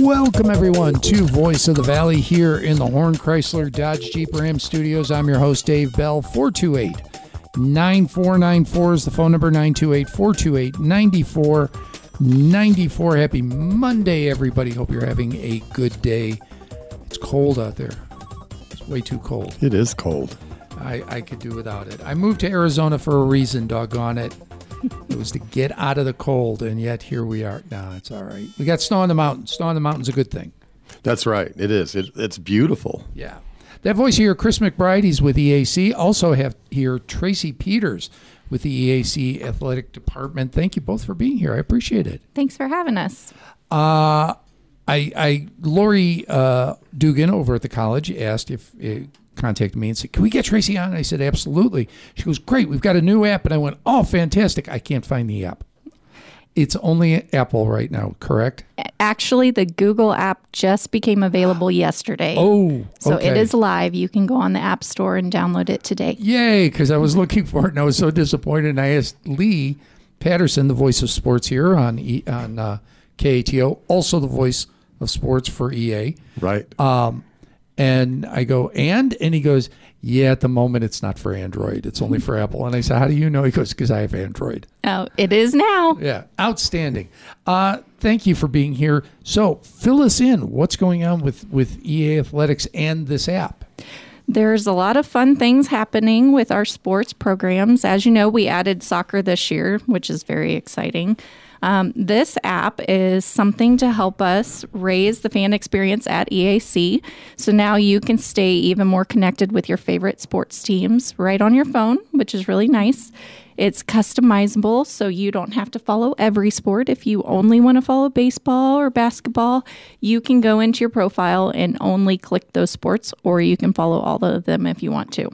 Welcome, everyone, to Voice of the Valley here in the Horn Chrysler Dodge Jeep Ram studios. I'm your host, Dave Bell. 428 9494 is the phone number 928 428 9494. Happy Monday, everybody. Hope you're having a good day. It's cold out there, it's way too cold. It is cold. I, I could do without it. I moved to Arizona for a reason, doggone it. It was to get out of the cold, and yet here we are. No, it's all right. We got snow on the mountains. Snow on the mountain's a good thing. That's right. It is. It, it's beautiful. Yeah. That voice here, Chris McBride, he's with EAC. Also have here Tracy Peters with the EAC Athletic Department. Thank you both for being here. I appreciate it. Thanks for having us. Uh, I, I, Lori uh, Dugan over at the college asked if uh, contacted me and said, "Can we get Tracy on?" And I said, "Absolutely." She goes, "Great, we've got a new app." And I went, "Oh, fantastic! I can't find the app. It's only Apple right now, correct?" Actually, the Google app just became available yesterday. Oh, so okay. it is live. You can go on the App Store and download it today. Yay! Because I was looking for it and I was so disappointed. And I asked Lee Patterson, the voice of sports here on on uh, KATO, also the voice of sports for EA. Right. Um, and I go, and? And he goes, yeah, at the moment it's not for Android. It's only for Apple. And I said, how do you know? He goes, because I have Android. Oh, it is now. Yeah, outstanding. Uh, thank you for being here. So fill us in. What's going on with, with EA Athletics and this app? There's a lot of fun things happening with our sports programs. As you know, we added soccer this year, which is very exciting. Um, this app is something to help us raise the fan experience at EAC. So now you can stay even more connected with your favorite sports teams right on your phone, which is really nice. It's customizable, so you don't have to follow every sport. If you only want to follow baseball or basketball, you can go into your profile and only click those sports, or you can follow all of them if you want to.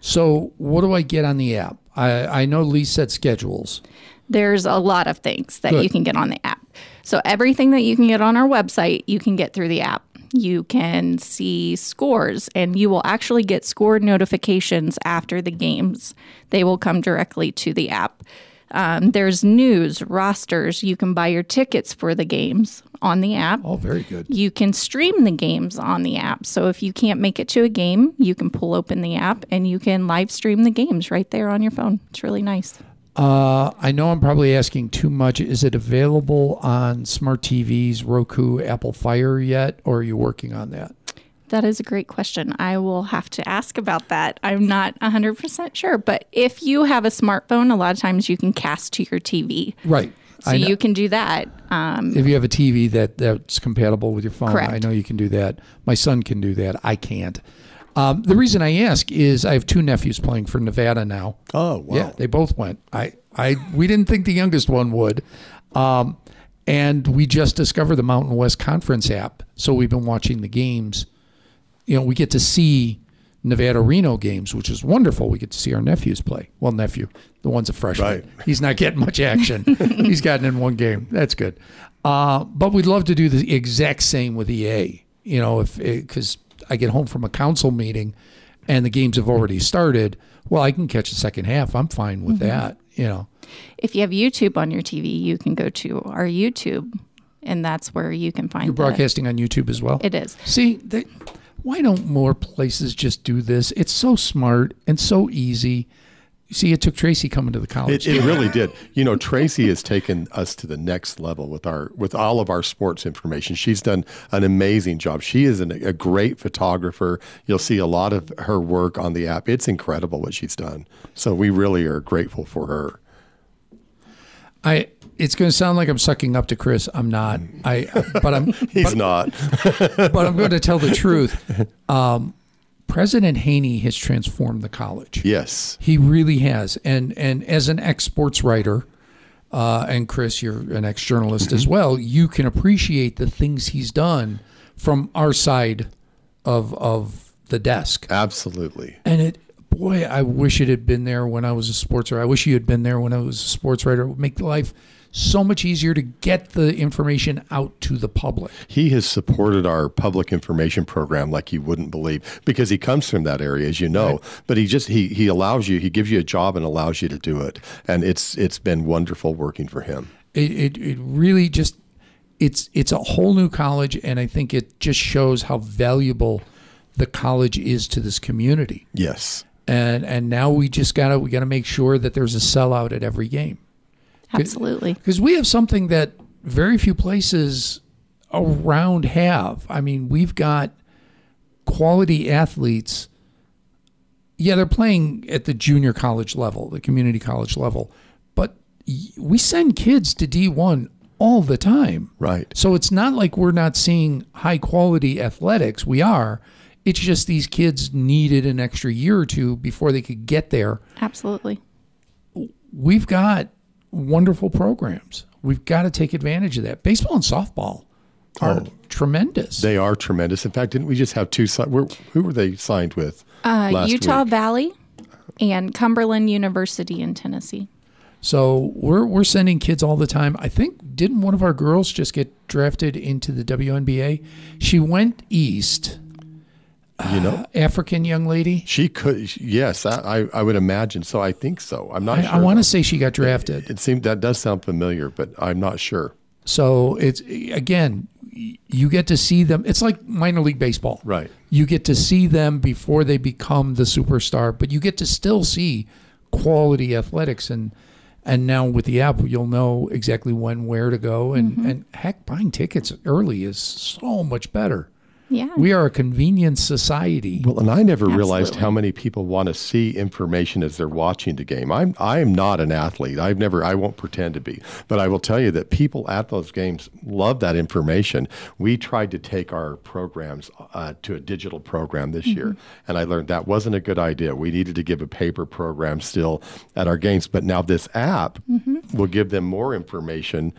So what do I get on the app? I, I know Lee said schedules. There's a lot of things that Good. you can get on the app. So everything that you can get on our website, you can get through the app. You can see scores, and you will actually get score notifications after the games. They will come directly to the app. Um, there's news, rosters. You can buy your tickets for the games on the app. Oh, very good. You can stream the games on the app. So if you can't make it to a game, you can pull open the app and you can live stream the games right there on your phone. It's really nice. Uh, I know I'm probably asking too much. Is it available on smart TVs, Roku, Apple Fire yet, or are you working on that? That is a great question. I will have to ask about that. I'm not 100% sure, but if you have a smartphone, a lot of times you can cast to your TV. Right. So you can do that. Um, if you have a TV that that's compatible with your phone, Correct. I know you can do that. My son can do that. I can't. Um, the reason I ask is I have two nephews playing for Nevada now. Oh, wow. Yeah, they both went. I, I, we didn't think the youngest one would, um, and we just discovered the Mountain West Conference app. So we've been watching the games. You know, we get to see Nevada Reno games, which is wonderful. We get to see our nephews play. Well, nephew, the one's a freshman. Right. He's not getting much action. He's gotten in one game. That's good. Uh, but we'd love to do the exact same with EA. You know, if because I get home from a council meeting and the games have already started, well, I can catch the second half. I'm fine with mm-hmm. that. You know, if you have YouTube on your TV, you can go to our YouTube, and that's where you can find you're the- broadcasting on YouTube as well. It is. See, they, why don't more places just do this? It's so smart and so easy. See, it took Tracy coming to the college. It, it really did. You know, Tracy has taken us to the next level with our with all of our sports information. She's done an amazing job. She is an, a great photographer. You'll see a lot of her work on the app. It's incredible what she's done. So we really are grateful for her. I. It's going to sound like I'm sucking up to Chris. I'm not. I. But I'm. He's but, not. but I'm going to tell the truth. Um, President Haney has transformed the college. yes. He really has. And and as an ex sports writer, uh, and Chris, you're an ex journalist as well. You can appreciate the things he's done from our side of of the desk. Absolutely. And it, boy, I wish it had been there when I was a sports writer. I wish you had been there when I was a sports writer. It would make life so much easier to get the information out to the public. He has supported our public information program like you wouldn't believe because he comes from that area, as you know. Right. But he just he he allows you, he gives you a job and allows you to do it, and it's it's been wonderful working for him. It it, it really just it's it's a whole new college, and I think it just shows how valuable the college is to this community. Yes and and now we just gotta we gotta make sure that there's a sellout at every game. Absolutely, because we have something that very few places around have. I mean, we've got quality athletes. Yeah, they're playing at the junior college level, the community college level, but we send kids to D1 all the time. Right. So it's not like we're not seeing high quality athletics. We are, it's just these kids needed an extra year or two before they could get there. Absolutely. We've got wonderful programs. We've got to take advantage of that. Baseball and softball are oh, tremendous. They are tremendous. In fact, didn't we just have two? Who were they signed with? Uh, Utah week? Valley and Cumberland University in Tennessee. So we're we're sending kids all the time. I think didn't one of our girls just get drafted into the WNBA? She went east you know, African young lady. She could, yes, I, I would imagine so. I think so. I'm not. I, sure. I want to say she got drafted. It, it seemed that does sound familiar, but I'm not sure. So it's again, you get to see them. It's like minor league baseball, right? You get to see them before they become the superstar, but you get to still see quality athletics and. And now with the app, you'll know exactly when, where to go, and, mm-hmm. and heck, buying tickets early is so much better. Yeah. We are a convenience society. Well, and I never Absolutely. realized how many people want to see information as they're watching the game. I'm I am not an athlete. I've never I won't pretend to be. But I will tell you that people at those games love that information. We tried to take our programs uh, to a digital program this mm-hmm. year, and I learned that wasn't a good idea. We needed to give a paper program still at our games, but now this app mm-hmm. will give them more information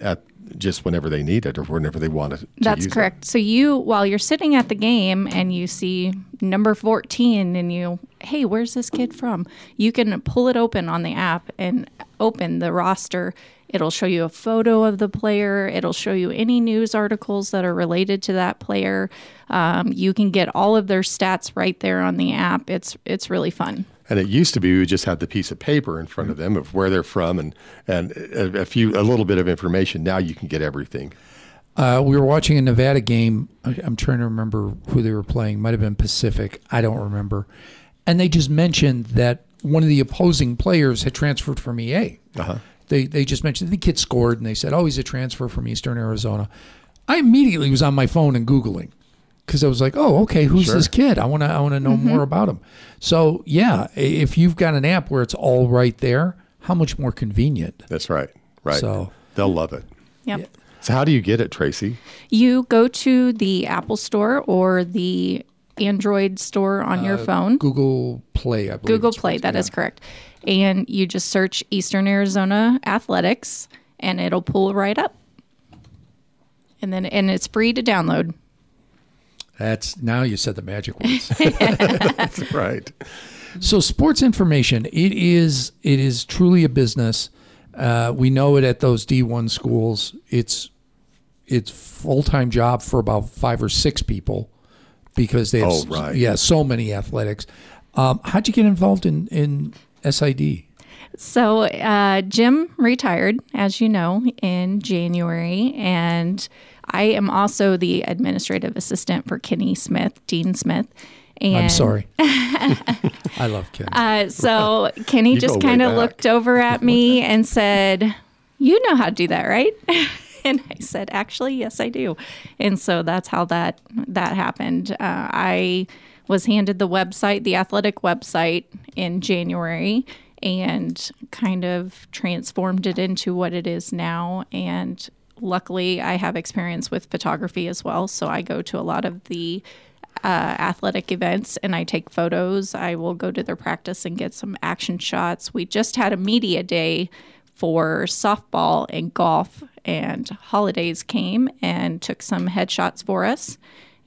at just whenever they need it or whenever they want it. That's correct. It. So you, while you're sitting at the game and you see number 14 and you, hey, where's this kid from? You can pull it open on the app and open the roster. It'll show you a photo of the player. It'll show you any news articles that are related to that player. Um, you can get all of their stats right there on the app. It's it's really fun. And it used to be we just had the piece of paper in front of them of where they're from and and a, a few a little bit of information. Now you can get everything. Uh, we were watching a Nevada game. I'm trying to remember who they were playing. Might have been Pacific. I don't remember. And they just mentioned that one of the opposing players had transferred from EA. Uh-huh. They they just mentioned the kid scored, and they said, "Oh, he's a transfer from Eastern Arizona." I immediately was on my phone and googling because I was like, "Oh, okay, who's sure. this kid? I want to I want to know mm-hmm. more about him." So yeah, if you've got an app where it's all right there, how much more convenient? That's right. Right. So they'll love it. Yep. Yeah. So how do you get it, Tracy? You go to the Apple Store or the Android store on uh, your phone. Google Play, I believe. Google Play, that yeah. is correct. And you just search Eastern Arizona Athletics and it'll pull right up. And then and it's free to download. That's now you said the magic words. That's right. So sports information, it is it is truly a business. Uh, we know it at those D1 schools. It's it's full time job for about five or six people because they have oh, right. yeah so many athletics. Um, how'd you get involved in in SID? So uh, Jim retired, as you know, in January, and I am also the administrative assistant for Kenny Smith, Dean Smith. And I'm sorry. I love Kenny. Uh, so Kenny just kind of looked over at me and said, "You know how to do that, right?" and I said, "Actually, yes, I do." And so that's how that that happened. Uh, I was handed the website, the athletic website, in January, and kind of transformed it into what it is now. And luckily, I have experience with photography as well. So I go to a lot of the uh, athletic events and I take photos. I will go to their practice and get some action shots. We just had a media day for softball and golf, and holidays came and took some headshots for us.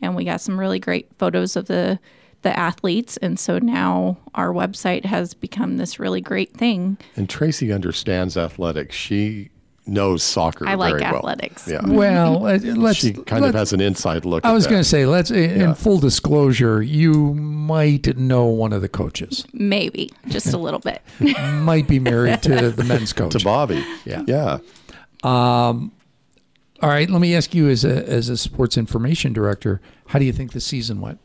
And we got some really great photos of the the athletes and so now our website has become this really great thing and tracy understands athletics she knows soccer I like very well. athletics. Yeah. Well, uh, let's. She kind let- of has an inside look. I was going to say, let's. In Yeah. full disclosure, you might know one of the coaches. Maybe just a little bit. might be married to the men's coach. to Bobby. Yeah. Yeah. All right, let me ask you, as a as a sports information director, how do you think the season went?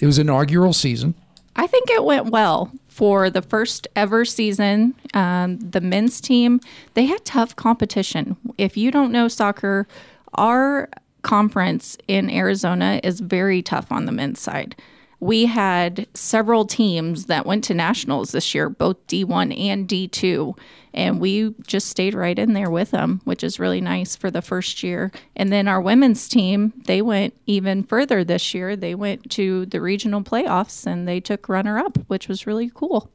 It was inaugural season. I think it went well for the first ever season. Um, the men's team they had tough competition. If you don't know soccer, our conference in Arizona is very tough on the men's side. We had several teams that went to nationals this year, both D1 and D2, and we just stayed right in there with them, which is really nice for the first year. And then our women's team, they went even further this year. They went to the regional playoffs and they took runner up, which was really cool.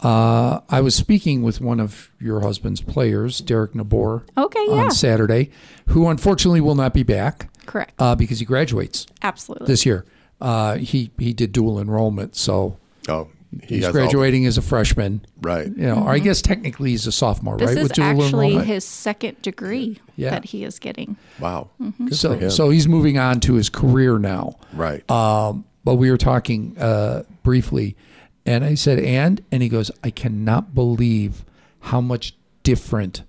I was speaking with one of your husband's players, Derek Nabor, Okay, yeah. on Saturday, who unfortunately will not be back Correct. uh, because he graduates Absolutely. this year. Uh, he he did dual enrollment, so Oh, he he's has all- graduating as a freshman. right. You know, or I guess technically he's a sophomore, Mm-hmm. this right? is dual actually enrollment? his second degree Yeah. that he is getting. Wow. Good for so so he's moving on to his career now. right. Um, but we were talking uh, briefly, and I said, "And," and he goes, "I cannot believe how much different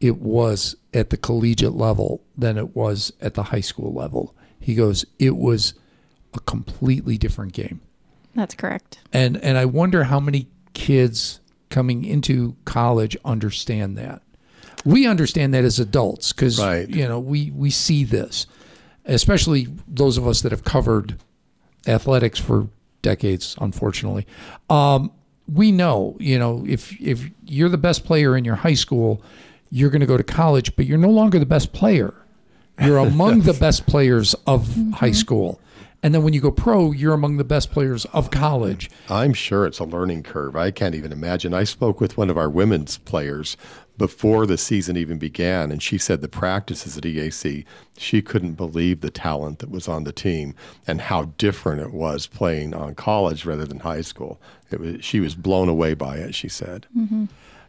it was at the collegiate level than it was at the high school level." He goes, "It was a completely different game," That's correct. and and I wonder how many kids coming into college understand that. We understand that as adults because Right. you know we we see this, especially those of us that have covered athletics for decades. Unfortunately, um, we know you know if if you're the best player in your high school, you're going to go to college, but you're no longer the best player. You're among the best players of high school. And then when you go pro, you're among the best players of college. I'm sure it's a learning curve. I can't even imagine. I spoke with one of our women's players before the season even began, and she said the practices at EAC, she couldn't believe the talent that was on the team and how different it was playing on college rather than high school. It was, she was blown away by it, she said.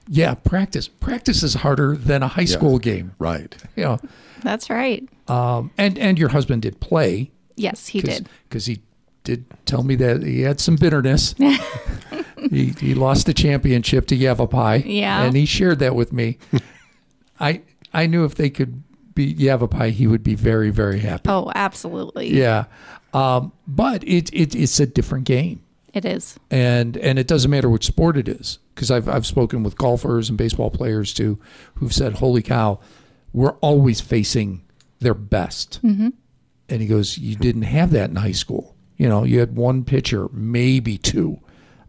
Yeah, practice. Practice is harder than a high school game. Right. You know, That's right. um, and and your husband did play Yes, he did. because he did tell me that he had some bitterness. he he lost the championship to Yavapai. Yeah. and he shared that with me. I I knew if they could beat Yavapai, he would be very very happy. Oh, absolutely. Yeah, um, but it, it it's a different game. It is. and and it doesn't matter which sport it is because I've I've spoken with golfers and baseball players too who've said, "Holy cow, we're always facing their best." Mm-hmm. And he goes, "You didn't have that in high school. You know, you had one pitcher, maybe two,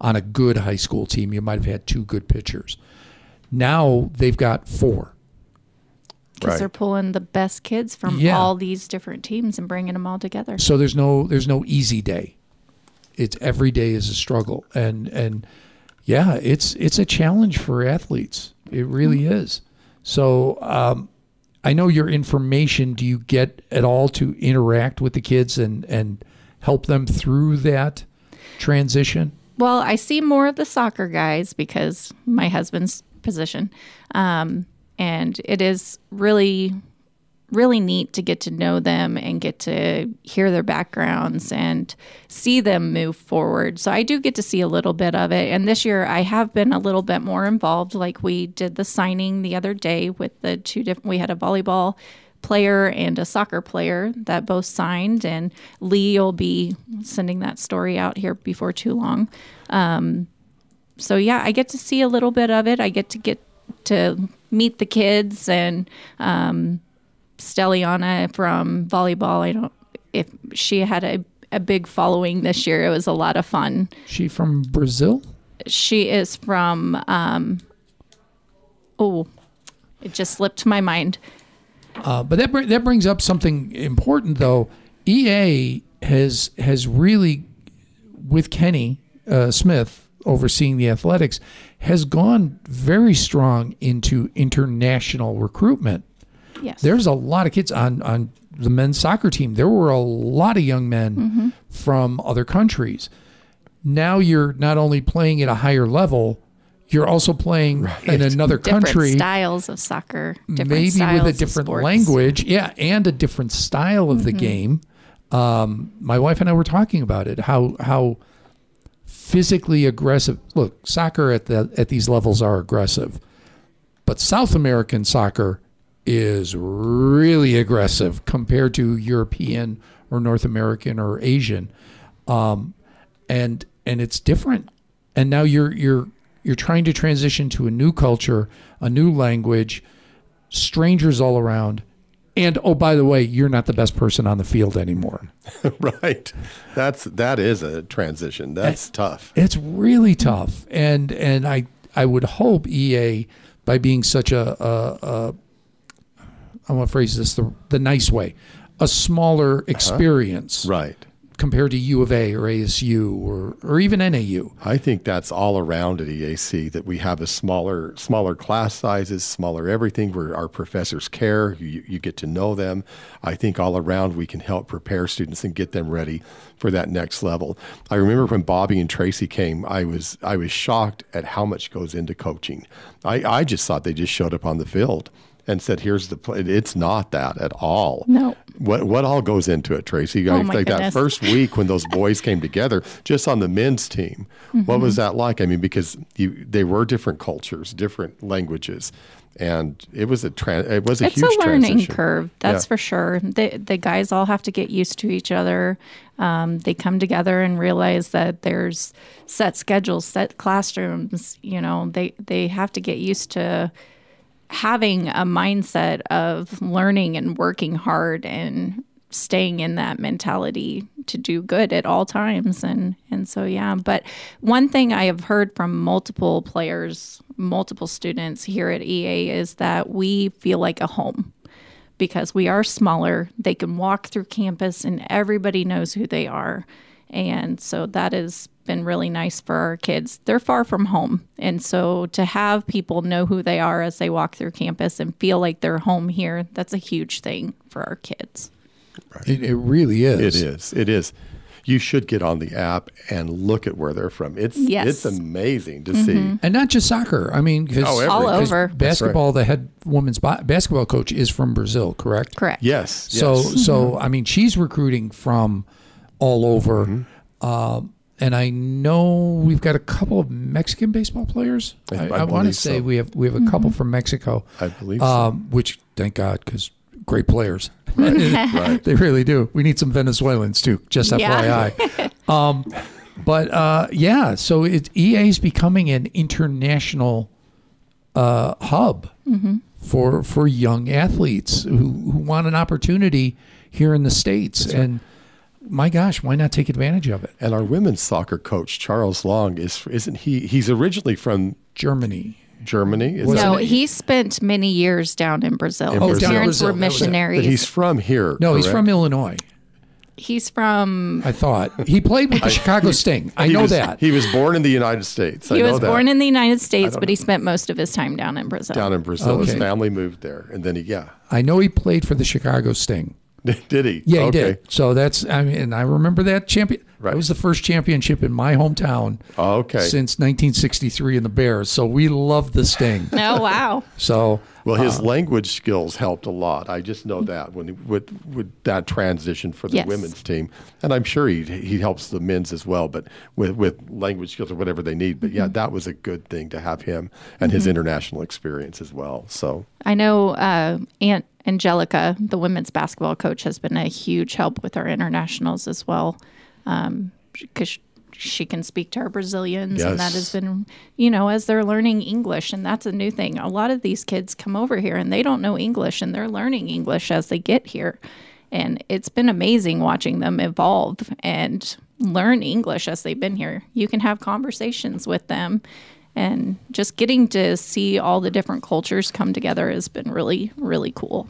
on a good high school team. You might have had two good pitchers. Now they've got four. Because Right. they're pulling the best kids from Yeah. all these different teams and bringing them all together. So there's no there's no easy day. It's every day is a struggle, and and yeah, it's it's a challenge for athletes. It really is. So um, I know your information. Do you get at all to interact with the kids and and help them through that transition? Well, I see more of the soccer guys because my husband's position. Um, and it is really, really neat to get to know them and get to hear their backgrounds and see them move forward. So I do get to see a little bit of it. And this year I have been a little bit more involved. Like we did the signing the other day with the two different, we had a volleyball player and a soccer player that both signed and lee will be sending that story out here before too long um, so yeah i get to see a little bit of it i get to get to meet the kids and um, stelliana from volleyball i don't if she had a, a big following this year it was a lot of fun She from Brazil? she is from um, oh it just slipped my mind Uh, but that br- that brings up something important, though. EA has has really, with Kenny uh, Smith overseeing the athletics, has gone very strong into international recruitment. Yes There's a lot of kids on on the men's soccer team. There were a lot of young men from other countries. Now you're not only playing at a higher level, you're also playing in another different country, styles of soccer, different maybe with a different language, yeah, and a different style of the game. Um, my wife and I were talking about it. How how physically aggressive. Look, soccer at the at these levels are aggressive, but South American soccer is really aggressive compared to European or North American or Asian, um, and and it's different. And now you're you're you're trying to transition to a new culture, a new language, strangers all around. And oh, by the way, you're not the best person on the field anymore. right. That's that is a transition. That's tough. It's really tough, and and I I would hope EA by being such a, a, a I want to phrase this the the nice way, a smaller uh-huh. experience Right. compared to U of A or ASU or or even NAU. I think that's all around at EAC that we have a smaller smaller class sizes, smaller everything where our professors care, you, you get to know them. I think all around we can help prepare students and get them ready for that next level. I remember when Bobby and Tracy came, I was I was shocked at how much goes into coaching. I, I just thought they just showed up on the field and said, "Here's the play." It's not that at all. No. What what all goes into it, Tracy? Oh, I- my like that first week when those boys came together, just on the men's team. What was Mm-hmm. that like? I mean, because you, they were different cultures, different languages, and it was a tran- it was a it's huge a learning transition. curve that's Yeah. for sure the, the guys all have to get used to each other um, they come together and realize that there's set schedules set classrooms you know they they have to get used to having a mindset of learning and working hard and staying in that mentality to do good at all times. And and so yeah but one thing i have heard from multiple players multiple students here at ea is that we feel like a home because we are smaller. They can walk through campus and everybody knows who they are and so that has been really nice for our kids. They're far from home. And so to have people know who they are as they walk through campus and feel like they're home here, that's a huge thing for our kids. It, it really is. It is. It is. You should get on the app and look at where they're from. It's Yes. it's amazing to mm-hmm. see. and not just soccer. I mean, oh, because Oh, All over. basketball, the head women's ba- basketball coach is from Brazil, correct? Correct. Yes. So, yes. so mm-hmm. I mean, she's recruiting from all over, Mm-hmm. um, and I know we've got a couple of Mexican baseball players. I- I, I I, want to say so. we have we have a couple from Mexico. I believe so. um, which thank God because great players. They really do. We need some Venezuelans too. Just Yeah. FYI. um, but uh, yeah, so it, EA is becoming an international uh, hub for for young athletes who, who want an opportunity here in the states. And my gosh, why not take advantage of it? and our women's soccer coach Charles Long is isn't he? He's originally from Germany. Germany. Is No, that- he spent many years down in Brazil. Oh, His down parents Brazil. were That was it. missionaries. but he's from here. No, he's from Illinois. He's from. I thought he played with the Chicago Sting. I know was- that. he was born in the United States. I He know was that. born in the United States, but he spent most of his time down in Brazil. down in Brazil. His family moved there, and then he yeah. I know he played for the Chicago Sting. did he? Yeah, he okay. did. So that's I mean, and I remember that champion. Right. That was the first championship in my hometown Oh, okay. since 1963 in the Bears. So we love the Sting. oh wow! So Well, his Uh, language skills helped a lot. I just know that when with with that transition for the Yes. women's team, and I'm sure he he helps the men's as well. But with with language skills or whatever they need. But Mm-hmm. yeah, that was a good thing to have him and his international experience as well. So I know uh, Aunt Angelica, the women's basketball coach, has been a huge help with our internationals as well, um, because she can speak to our Brazilians, and that has been, you know, as they're learning English, and that's a new thing. A lot of these kids come over here and they don't know English, and they're learning English as they get here, and it's been amazing watching them evolve and learn English as they've been here. You can have conversations with them and just getting to see all the different cultures come together has been really really cool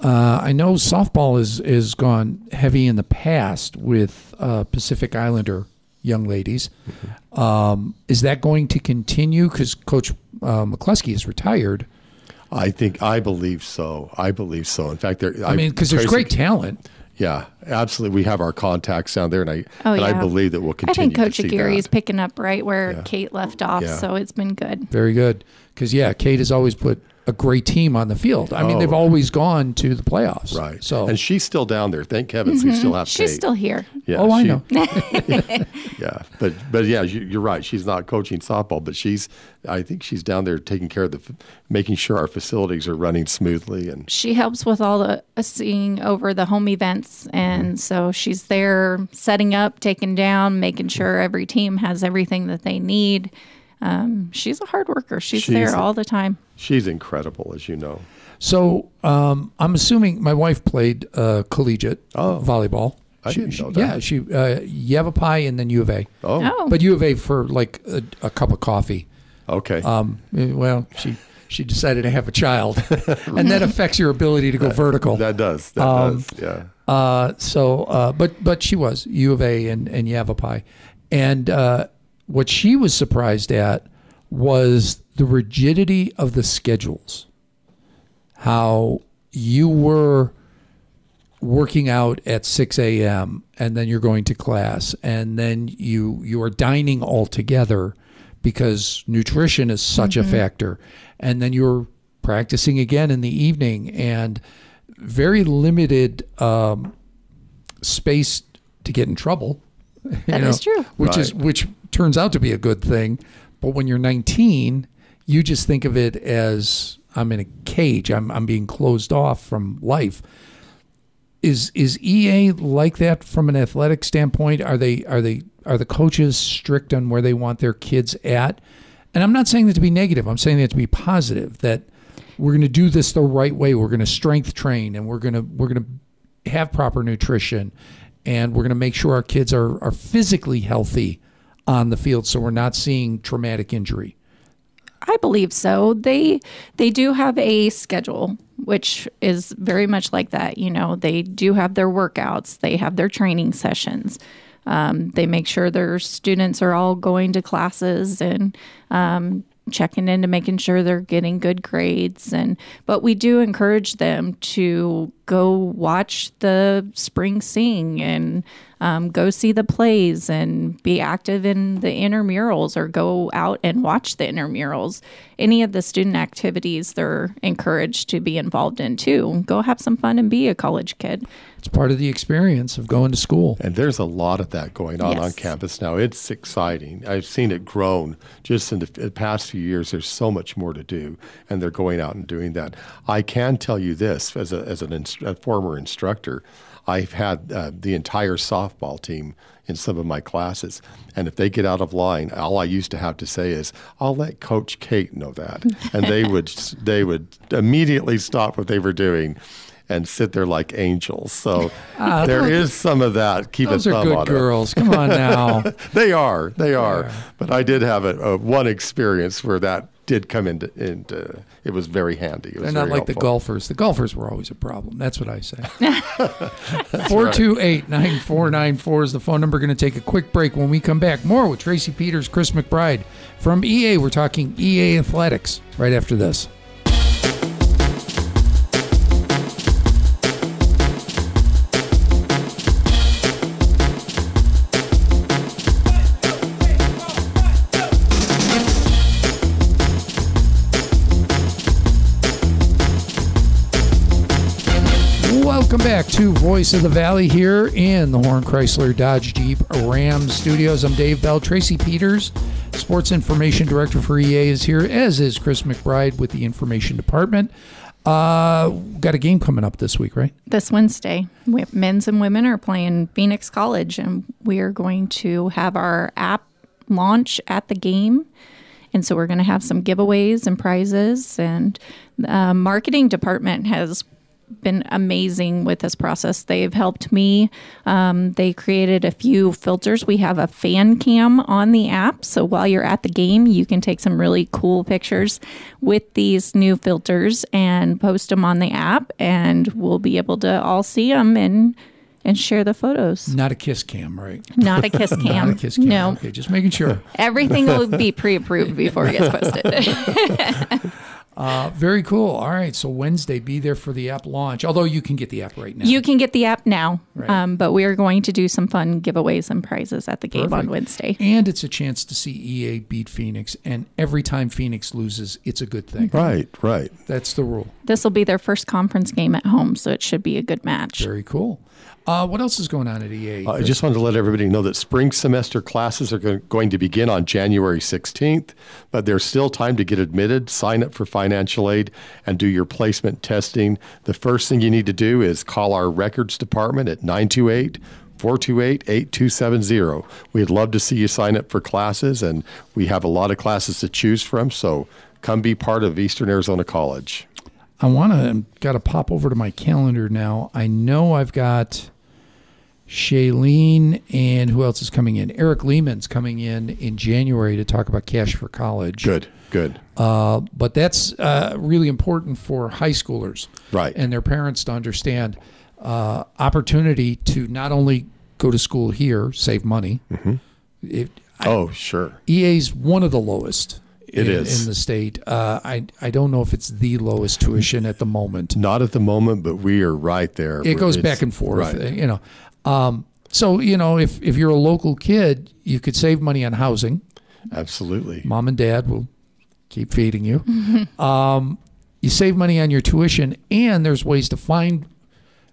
uh, I know softball is is gone heavy in the past with uh, Pacific Islander young ladies. Mm-hmm. Um, is that going to continue? Because Coach uh, McCluskey is retired. I think I believe so. I believe so. In fact, there. I mean, because there's great talent. Yeah, absolutely. We have our contacts down there, and I Oh, and I believe that we'll continue. I continue. think Coach Aguirre is picking up right where Yeah. Kate left off, Yeah. so it's been good. Very good. Because yeah, Kate has always put a great team on the field. I mean, Oh. they've always gone to the playoffs. right. So and she's still down there. Thank heavens we still have Mm-hmm. She's Kate. still here. Yeah, oh, I know. Yeah, but but yeah, you- you're right. She's not coaching softball, but she's. I think she's down there taking care of the, making sure our facilities are running smoothly and She helps with all the uh, seeing over the home events, and so she's there setting up, taking down, making sure every team has everything that they need. Um, she's a hard worker. She's, She's there all the time. she's incredible, as you know. So um, I'm assuming my wife played uh, collegiate Oh. volleyball. I she, didn't she- know that. Yeah, she uh, Yavapai and then U of A. Oh, Oh, But U of A for like a, a cup of coffee. okay. Um, eh, well, she she decided to have a child, and that affects your ability to go vertical. that does. That um, does. Yeah. Uh, so, uh, but but she was U of A and and Yavapai, and uh, what she was surprised at was the rigidity of the schedules. How you were working out at 6 a.m. and then you're going to class and then you you are dining all together because nutrition is such a factor and then you're practicing again in the evening and very limited um, space to get in trouble you That is true. which is which turns out to be a good thing but when you're 19 you just think of it as i'm in a cage i'm, I'm being closed off from life is is EA like that from an athletic standpoint? Are they are they are the coaches strict on where they want their kids at? And I'm not saying that to be negative. I'm saying that to be positive. That we're going to do this the right way. We're going to strength train, and we're going to we're going to have proper nutrition, and we're going to make sure our kids are are physically healthy on the field, so we're not seeing traumatic injury. I believe so. They they do have a schedule which is very much like that. You know, they do have their workouts, they have their training sessions. Um, they make sure their students are all going to classes and um, checking into making sure they're getting good grades. And but we do encourage them to go watch the spring sing and um, go see the plays and be active in the intramurals or go out and watch the intramurals. Any of the student activities they're encouraged to be involved in too. Go have some fun and be a college kid. It's part of the experience of going to school. And there's a lot of that going on on campus now. It's exciting. I've seen it grown just in the past few years. There's so much more to do, and they're going out and doing that. I can tell you this as a, as an inst- a former instructor, I've had uh, the entire softball team in some of my classes, and if they get out of line, all I used to have to say is, "I'll let Coach Kate know that," and they would they would immediately stop what they were doing. And sit there like angels. So ah, there is some of that. Keep Those a are good on it. girls. Come on now. They are. They are. But I did have a, a one experience where that did come into. into it was very handy. It was They're not like the golfers. The golfers were always a problem. That's what I say. 428 9494 is the phone number. Going to take a quick break. When we come back, more with Tracy Peters, Chris McBride from EA. We're talking EA Athletics right after this. Welcome back to Voice of the Valley here in the Horn Chrysler Dodge Jeep Ram Studios. I'm Dave Bell. Tracy Peters, Sports Information Director for EA, is here, as is Chris McBride with the Information Department. Uh, got a game coming up this week, right? This Wednesday, we, men's and women are playing Phoenix College, and we are going to have our app launch at the game. And so we're going to have some giveaways and prizes. And the marketing department has been amazing with this process. They've helped me. Um, they created a few filters. We have a fan cam on the app. So while you're at the game, you can take some really cool pictures with these new filters and post them on the app. And we'll be able to all see them and, and share the photos. Not a kiss cam, right? Not a kiss cam. Not a kiss cam. No. Okay, just making sure. Everything will be pre approved before it gets posted. Uh, very cool. All right. So Wednesday, be there for the app launch. Although you can get the app right now. You can get the app now, Right. um, but we are going to do some fun giveaways and prizes at the game on Wednesday. and it's a chance to see EA beat Phoenix. And every time Phoenix loses, it's a good thing. Right, right. That's the rule. This will be their first conference game at home, so it should be a good match. Very cool. Uh, what else is going on at EA? Uh, I just wanted to let everybody know that spring semester classes are go- going to begin on January 16th, but there's still time to get admitted, sign up for financial aid, and do your placement testing. The first thing you need to do is call our records department at 928 428 8270. We'd love to see you sign up for classes, and we have a lot of classes to choose from, so come be part of Eastern Arizona College. I want to got to pop over to my calendar now. I know I've got Shailene and who else is coming in? Eric Lehman's coming in in January to talk about cash for college. Good, good. Uh, but that's uh, really important for high schoolers, Right. And their parents to understand uh, opportunity to not only go to school here, save money. Mm-hmm. It, I, Oh, sure. EA is one of the lowest. It in, is. in the state. Uh, I I don't know if it's the lowest tuition at the moment. Not at the moment, but we are right there. It goes back and forth, Right. you know. Um, so you know, if if you're a local kid, you could save money on housing. Absolutely. Mom and dad will keep feeding you. um, you save money on your tuition, and there's ways to find.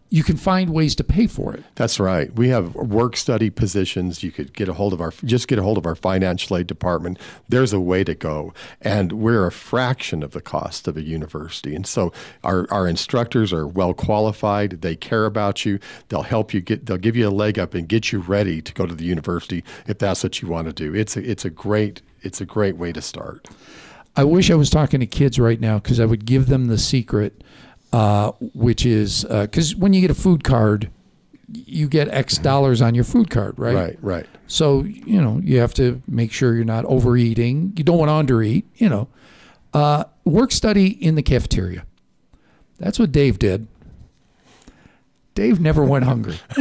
You can find ways to pay for it. That's right. We have work study positions. You could get a hold of our just get a hold of our financial aid department. There's a way to go, and we're a fraction of the cost of a university. And so our our instructors are well qualified. They care about you. They'll help you get. They'll give you a leg up and get you ready to go to the university if that's what you want to do. It's a it's a great it's a great way to start. I wish I was talking to kids right now because I would give them the secret, uh, which is because when you get a food card, you get X dollars on your food card, right? Right. Right. So you know you have to make sure you're not overeating. You don't want to undereat. You know, uh, work study in the cafeteria. That's what Dave did. Dave never went hungry.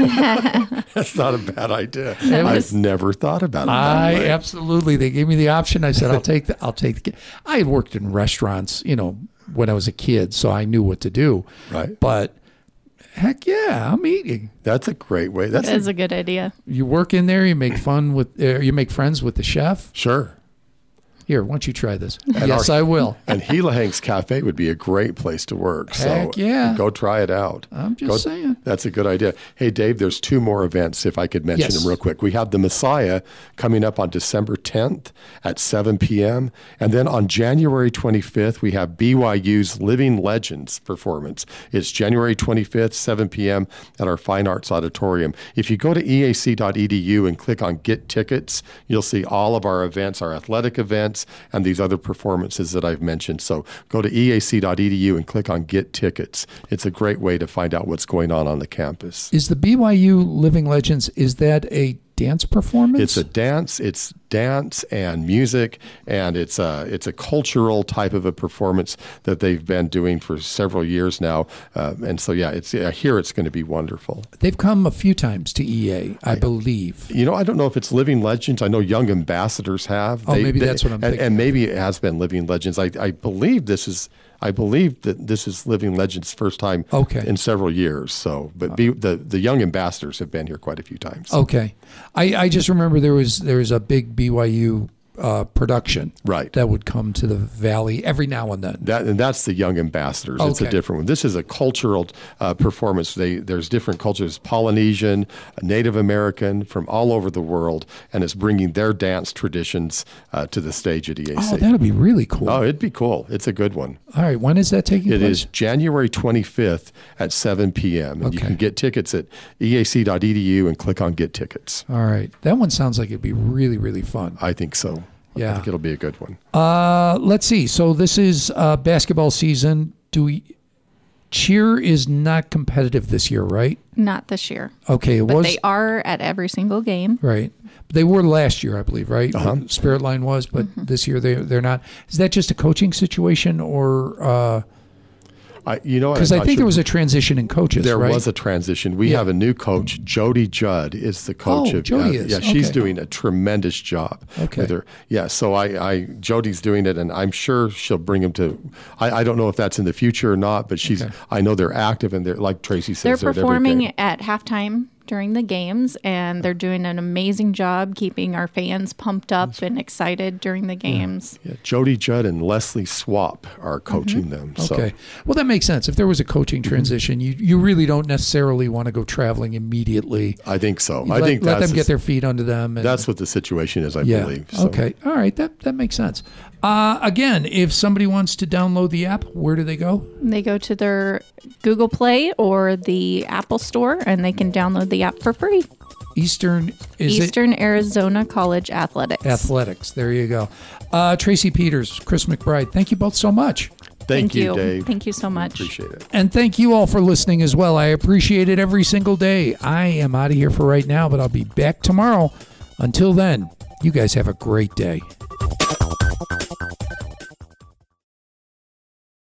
That's not a bad idea. was- I've never thought about it. that I way. absolutely. They gave me the option. I said, "I'll take the. I'll take the." I had worked in restaurants, you know, when I was a kid, so I knew what to do. Right. But heck yeah, I'm eating. That's a great way. That's That a is a good idea. You work in there. You make fun with. Uh, you make friends with the chef. Sure. Here, why don't you try this? yes, our- I will. And Gila Hank's Cafe would be a great place to work. Heck so yeah. go try it out. I'm just Go- saying. That's a good idea. Hey, Dave, there's two more events, if I could mention Yes. them real quick. We have the Messiah coming up on December 10th at 7 p.m. And then on January 25th, we have BYU's Living Legends performance. It's January 25th, 7 p.m. at our Fine Arts Auditorium. If you go to eac.edu and click on Get Tickets, you'll see all of our events, our athletic events, and these other performances that I've mentioned. So go to eac.edu and click on Get Tickets. It's a great way to find out what's going on on the campus. Is the BYU Living Legends? Is that a dance performance? It's a dance. It's dance and music, and it's a it's a cultural type of a performance that they've been doing for several years now. Uh, and so, yeah, it's I hear it's going to be wonderful. They've come a few times to EA, I believe. You know, I don't know if it's Living Legends. I know Young Ambassadors have. Oh, maybe that's what I'm and, thinking And maybe it has been Living Legends. I, I believe this is. I believe that this is Living Legends' first time Okay. in several years. So, but be, the the Young Ambassadors have been here quite a few times. Okay, I, I just remember there was there was a big BYU uh, production Right. that would come to the valley every now and then. That and that's the Young Ambassadors. It's a different one. This is a cultural uh, performance. They, there's different cultures: Polynesian, Native American, from all over the world, and it's bringing their dance traditions uh, to the stage at EAC. Oh, that'd be really cool. Oh, it'd be cool. It's a good one. All right, when is that taking It place? is January 25th at 7 p.m. And you can get tickets at eac.edu and click on Get Tickets. All right, that one sounds like it'd be really really fun. I think so. I Yeah. think it'll be a good one. Uh, let's see. So this is uh, basketball season. Do we? Cheer is not competitive this year, right? Not this year, Okay, it but was they are at every single game. right. They were last year, I believe, right? Uh-huh. Spirit Line was, but Mm-hmm. this year they they're not. Is that just a coaching situation, or uh, I, you know. Because I'm I think sure. there was a transition in coaches. There right? was a transition. We Yeah. have a new coach, Jody Judd, is the coach Oh, of. Jody uh, is. Yeah, she's Okay. doing a tremendous job. Okay. With her. Yeah, so I, I, Jody's doing it, and I'm sure she'll bring him to. I, I don't know if that's in the future or not, but she's. Okay. I know they're active, and they're like Tracy says. They're at every performing game. at halftime during the games, and they're doing an amazing job keeping our fans pumped up and excited during the games. Yeah, Jody Judd and Leslie Swap are coaching them. So Okay. Well, that makes sense. If there was a coaching Mm-hmm. transition, you, you really don't necessarily want to go traveling immediately. I think so. You I let, think let that's them get their feet under them. And, That's what the situation is. I yeah. believe. So. Okay. All right. That that makes sense. Uh, again, if somebody wants to download the app, where do they go? They go to their Google Play or the Apple Store, and they can download the app for free. Eastern is it Eastern Arizona College Athletics. Athletics? There you go. Uh, Tracy Peters, Chris McBride. Thank you both so much. Thank, you, Dave. Thank you so much. Appreciate it. And thank you all for listening as well. I appreciate it every single day. I am out of here for right now, but I'll be back tomorrow. Until then, you guys have a great day.